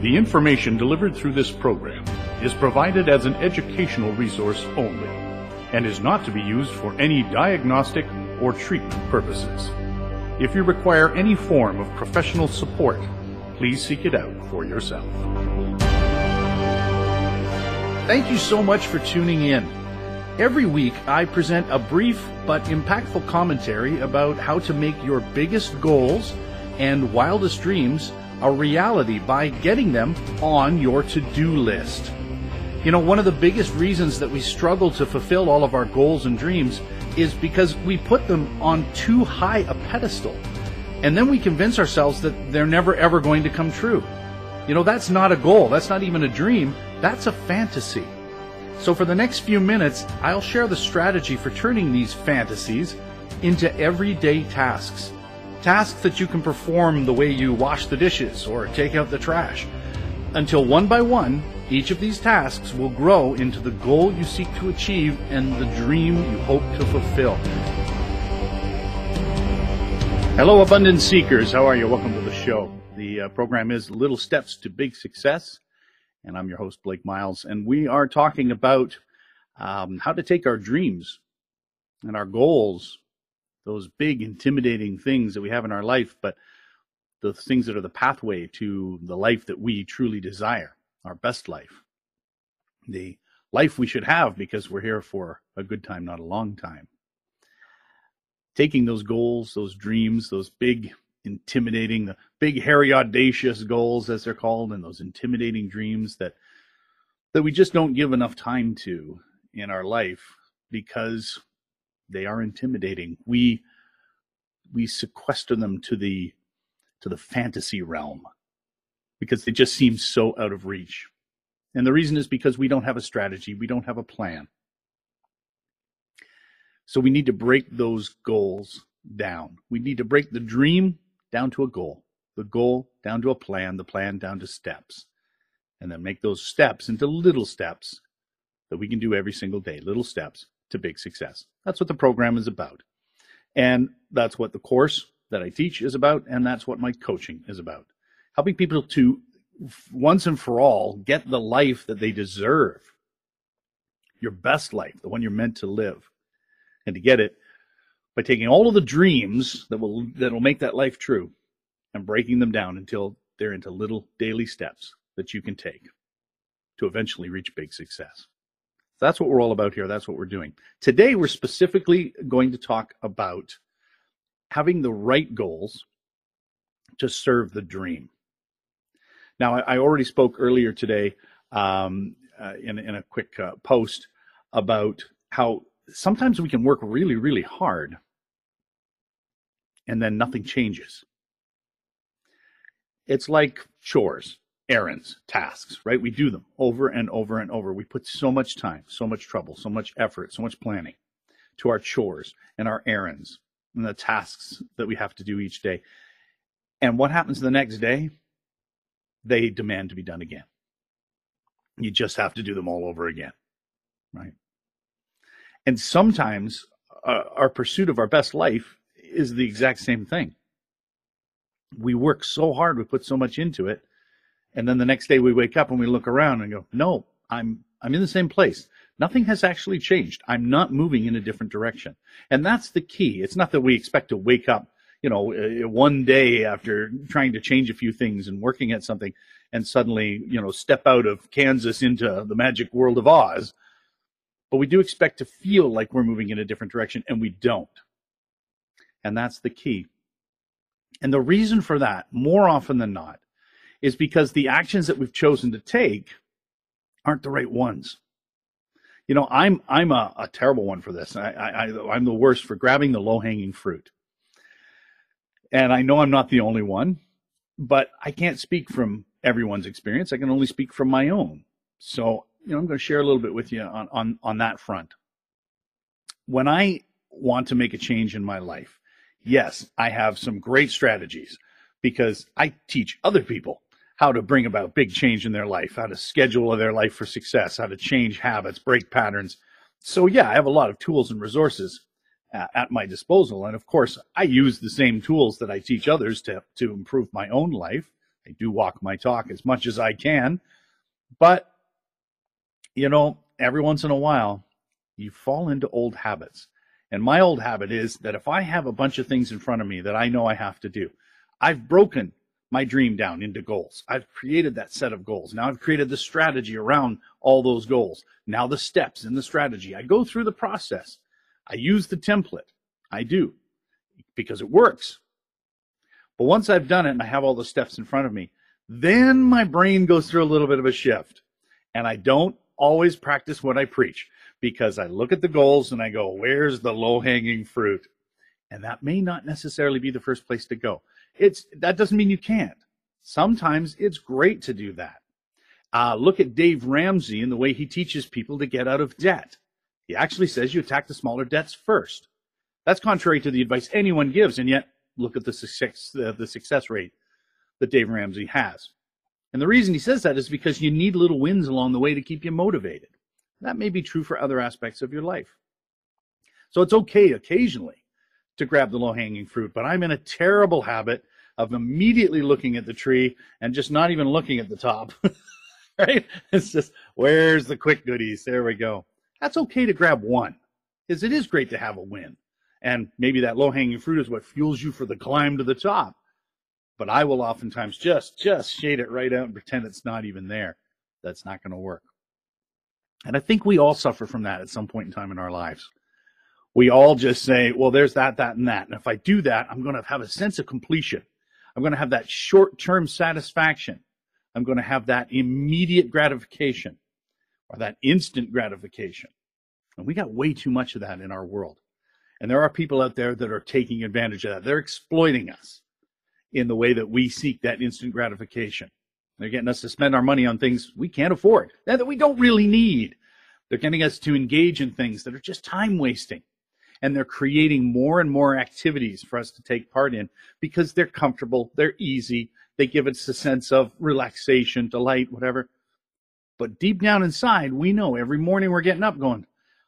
The information delivered through this program is provided as an educational resource only and is not to be used for any diagnostic or treatment purposes. If you require any form of professional support, please seek it out for yourself. Thank you so much for tuning in. Every week, I present a brief but impactful commentary about how to make your biggest goals and wildest dreams a reality by getting them on your to do list. You know, one of the biggest reasons that we struggle to fulfill all of our goals and dreams is because we put them on too high a pedestal. And then we convince ourselves that they're never ever going to come true. You know, that's not a goal. That's not even a dream. That's a fantasy. So for the next few minutes, I'll share the strategy for turning these fantasies into everyday tasks. Tasks that you can perform the way you wash the dishes or take out the trash. Until one by one, each of these tasks will grow into the goal you seek to achieve and the dream you hope to fulfill. Hello, abundance seekers. How are you? Welcome to the show. The uh, program is Little Steps to Big Success, and I'm your host, Blake Miles. And we are talking about um, how to take our dreams and our goals, those big, intimidating things that we have in our life, but the things that are the pathway to the life that we truly desire, our best life, the life we should have because we're here for a good time, not a long time. Taking those goals, those dreams, those big, intimidating, the big, hairy, audacious goals, as they're called, and those intimidating dreams that that we just don't give enough time to in our life because they are intimidating. We we sequester them to the to the fantasy realm because they just seem so out of reach. And the reason is because we don't have a strategy, we don't have a plan. So we need to break those goals down. We need to break the dream down to a goal, the goal down to a plan, the plan down to steps, and then make those steps into little steps that we can do every single day, little steps to big success. That's what the program is about. And that's what the course that I teach is about, and that's what my coaching is about. Helping people to once and for all get the life that they deserve. Your best life, the one you're meant to live. And to get it by taking all of the dreams that will that will make that life true and breaking them down until they're into little daily steps that you can take to eventually reach big success. That's what we're all about here. That's what we're doing. Today, we're specifically going to talk about having the right goals to serve the dream. Now, I, I already spoke earlier today um, uh, in, in a quick uh, post about how sometimes we can work really, really hard and then nothing changes. It's like chores, errands, tasks, right? We do them over and over and over. We put so much time, so much trouble, so much effort, so much planning to our chores and our errands and the tasks that we have to do each day. And what happens the next day? They demand to be done again. You just have to do them all over again, right? And sometimes uh, our pursuit of our best life is the exact same thing. We work so hard, we put so much into it, and then the next day we wake up and we look around and go, "No, I'm I'm in the same place. Nothing has actually changed. I'm not moving in a different direction. And that's the key. It's not that we expect to wake up, you know, uh, one day after trying to change a few things and working at something and suddenly, you know, step out of Kansas into the magic world of Oz. But we do expect to feel like we're moving in a different direction and we don't. And that's the key. And the reason for that, more often than not, is because the actions that we've chosen to take aren't the right ones you know, I'm I'm a, a terrible one for this. I, I I'm the worst for grabbing the low hanging fruit. And I know I'm not the only one, but I can't speak from everyone's experience. I can only speak from my own. So, you know, I'm going to share a little bit with you on on on that front. When I want to make a change in my life, yes, I have some great strategies because I teach other people how to bring about big change in their life, how to schedule their life for success, how to change habits, break patterns. So, yeah, I have a lot of tools and resources uh, at my disposal. And of course, I use the same tools that I teach others to, to improve my own life. I do walk my talk as much as I can, but you know, every once in a while, you fall into old habits. And my old habit is that if I have a bunch of things in front of me that I know I have to do, I've broken my dream down into goals. I've created that set of goals. Now I've created the strategy around all those goals. Now the steps in the strategy. I go through the process. I use the template. I do because it works. But once I've done it and I have all the steps in front of me, then my brain goes through a little bit of a shift and I don't always practice what I preach because I look at the goals and I go, where's the low hanging fruit? And that may not necessarily be the first place to go. It's that doesn't mean you can't. Sometimes it's great to do that. Uh, look at Dave Ramsey and the way he teaches people to get out of debt. He actually says you attack the smaller debts first. That's contrary to the advice anyone gives, and yet look at the success uh, the success rate that Dave Ramsey has. And the reason he says that is because you need little wins along the way to keep you motivated. That may be true for other aspects of your life. So it's okay occasionally to grab the low hanging fruit, but I'm in a terrible habit of immediately looking at the tree and just not even looking at the top. right? It's just, where's the quick goodies? There we go. That's okay to grab one because it is great to have a win. And maybe that low hanging fruit is what fuels you for the climb to the top. But I will oftentimes just, just shade it right out and pretend it's not even there. That's not going to work. And I think we all suffer from that at some point in time in our lives. We all just say, well, there's that, that, and that. And if I do that, I'm going to have a sense of completion. I'm going to have that short term satisfaction. I'm going to have that immediate gratification or that instant gratification. And we got way too much of that in our world. And there are people out there that are taking advantage of that. They're exploiting us in the way that we seek that instant gratification. They're getting us to spend our money on things we can't afford, that we don't really need. They're getting us to engage in things that are just time wasting. And they're creating more and more activities for us to take part in because they're comfortable, they're easy, they give us a sense of relaxation, delight, whatever. But deep down inside, we know every morning we're getting up going,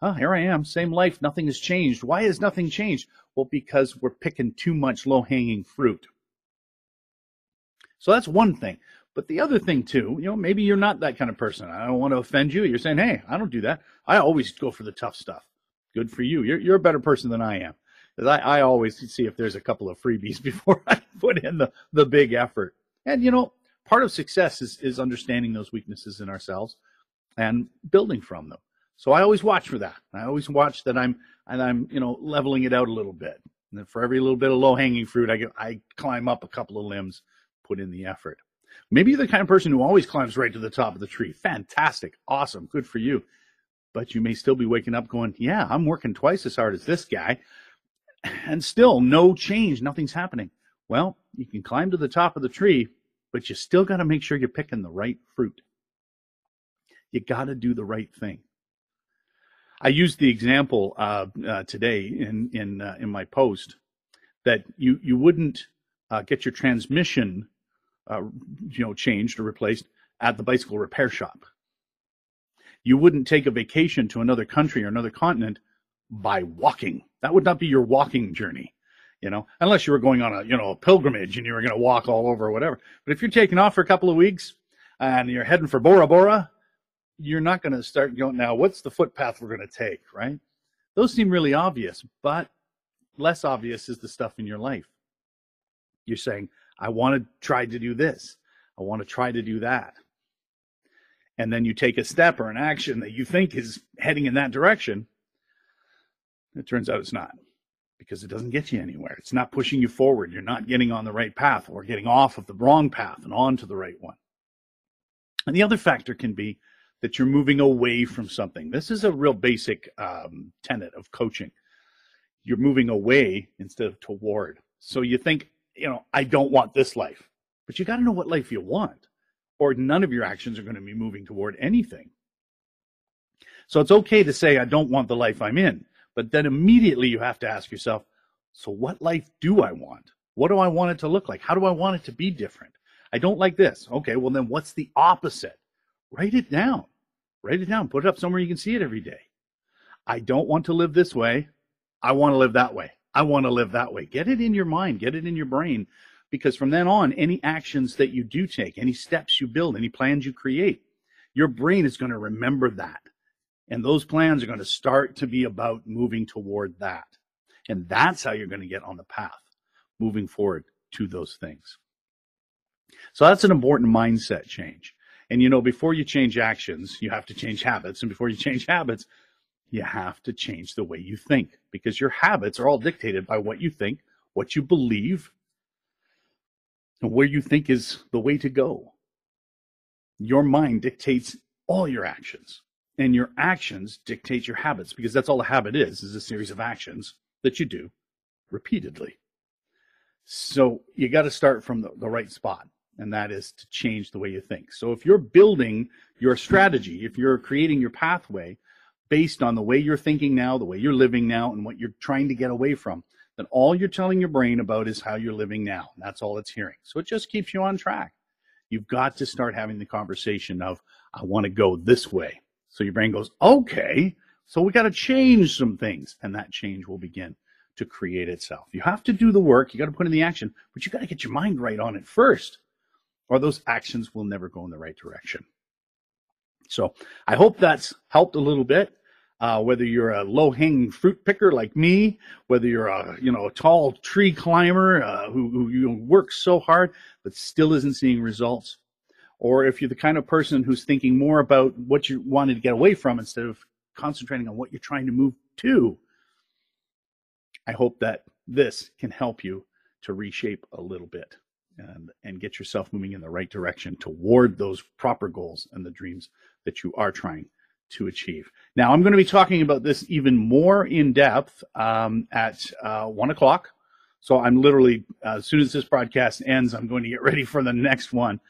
oh, here I am, same life, nothing has changed. Why has nothing changed? Well, because we're picking too much low hanging fruit. So that's one thing. But the other thing too, you know, maybe you're not that kind of person. I don't want to offend you. You're saying, hey, I don't do that. I always go for the tough stuff. Good for you. You're you're a better person than I am. Because I, I always see if there's a couple of freebies before I put in the, the big effort. And you know, part of success is, is understanding those weaknesses in ourselves and building from them. So I always watch for that. I always watch that I'm and I'm, you know, leveling it out a little bit. And for every little bit of low hanging fruit, I get I climb up a couple of limbs, put in the effort. Maybe you're the kind of person who always climbs right to the top of the tree. Fantastic. Awesome. Good for you. But you may still be waking up going, yeah, I'm working twice as hard as this guy. And still no change. Nothing's happening. Well, you can climb to the top of the tree, but you still got to make sure you're picking the right fruit. You got to do the right thing. I used the example uh, uh, today in in uh, in my post that you you wouldn't uh, get your transmission uh, you know, changed or replaced at the bicycle repair shop. You wouldn't take a vacation to another country or another continent by walking. That would not be your walking journey, you know, unless you were going on a, you know, a pilgrimage and you were going to walk all over or whatever. But if you're taking off for a couple of weeks and you're heading for Bora Bora, you're not going to start going, now, what's the footpath we're going to take, right? Those seem really obvious, but less obvious is the stuff in your life. You're saying, I want to try to do this. I want to try to do that. And then you take a step or an action that you think is heading in that direction. It turns out it's not because it doesn't get you anywhere. It's not pushing you forward. You're not getting on the right path or getting off of the wrong path and onto the right one. And the other factor can be that you're moving away from something. This is a real basic um, tenet of coaching. You're moving away instead of toward. So you think, you know, I don't want this life. But you got to know what life you want, or none of your actions are going to be moving toward anything. So it's okay to say, I don't want the life I'm in. But then immediately you have to ask yourself, so what life do I want? What do I want it to look like? How do I want it to be different? I don't like this. Okay, well, then what's the opposite? Write it down. Write it down. Put it up somewhere you can see it every day. I don't want to live this way. I want to live that way. I want to live that way. Get it in your mind, get it in your brain, Because from then on, any actions that you do take, any steps you build, any plans you create, your brain is going to remember that. And those plans are going to start to be about moving toward that. And that's how you're going to get on the path moving forward to those things. So that's an important mindset change. And you know, before you change actions, you have to change habits. And before you change habits, you have to change the way you think because your habits are all dictated by what you think, what you believe, and where you think is the way to go. Your mind dictates all your actions and your actions dictate your habits because that's all a habit is, is a series of actions that you do repeatedly. So you got to start from the, the right spot and that is to change the way you think. So if you're building your strategy, if you're creating your pathway based on the way you're thinking now, the way you're living now, and what you're trying to get away from, then all you're telling your brain about is how you're living now. That's all it's hearing. So it just keeps you on track. You've got to start having the conversation of, I want to go this way. So your brain goes, okay, so we got to change some things. And that change will begin to create itself. You have to do the work. You got to put in the action, but you got to get your mind right on it first or those actions will never go in the right direction. So I hope that's helped a little bit. Uh, whether you're a low-hanging fruit picker like me, whether you're a you know a tall tree climber uh, who, who you know, works so hard but still isn't seeing results, or if you're the kind of person who's thinking more about what you wanted to get away from instead of concentrating on what you're trying to move to, I hope that this can help you to reshape a little bit and, and get yourself moving in the right direction toward those proper goals and the dreams that you are trying to achieve. Now, I'm going to be talking about this even more in depth um, at uh, one o'clock. So I'm literally, uh, as soon as this broadcast ends, I'm going to get ready for the next one.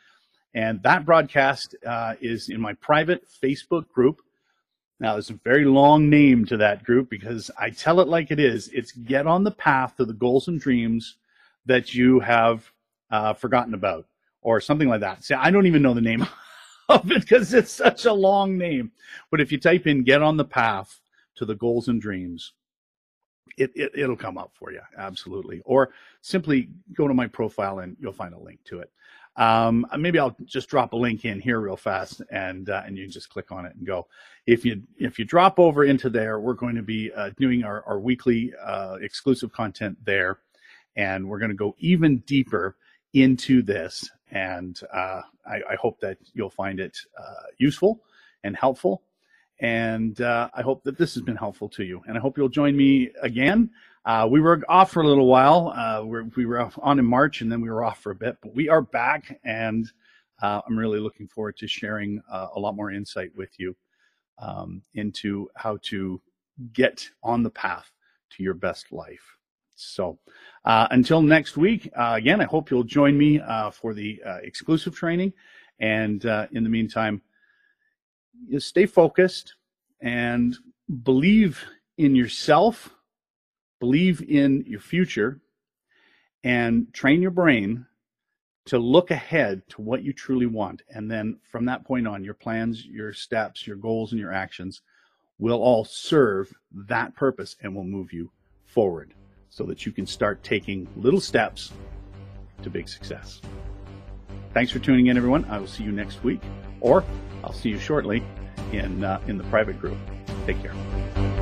And that broadcast uh, is in my private Facebook group. Now, there's a very long name to that group because I tell it like it is. It's Get on the Path to the Goals and Dreams that you have uh, forgotten about or something like that. See, I don't even know the name of it because it's such a long name. But if you type in "get on the path to the goals and dreams," it, it it'll come up for you absolutely. Or simply go to my profile and you'll find a link to it. Um, maybe I'll just drop a link in here real fast, and uh, and you just click on it and go. If you if you drop over into there, we're going to be uh, doing our our weekly uh, exclusive content there, and we're going to go even deeper into this. And uh, I, I, hope that you'll find it uh, useful and helpful. And uh, I hope that this has been helpful to you. And I hope you'll join me again. Uh, we were off for a little while. Uh, we're, we were on in March and then we were off for a bit, but we are back. And uh, I'm really looking forward to sharing a lot more insight with you um, into how to get on the path to your best life. So uh, until next week, uh, again, I hope you'll join me uh, for the uh, exclusive training. And uh, in the meantime, stay focused and believe in yourself, believe in your future, and train your brain to look ahead to what you truly want. And then from that point on, your plans, your steps, your goals, and your actions will all serve that purpose and will move you forward so that you can start taking little steps to big success. Thanks for tuning in, everyone. I will see you next week, or I'll see you shortly in uh, in the private group. Take care.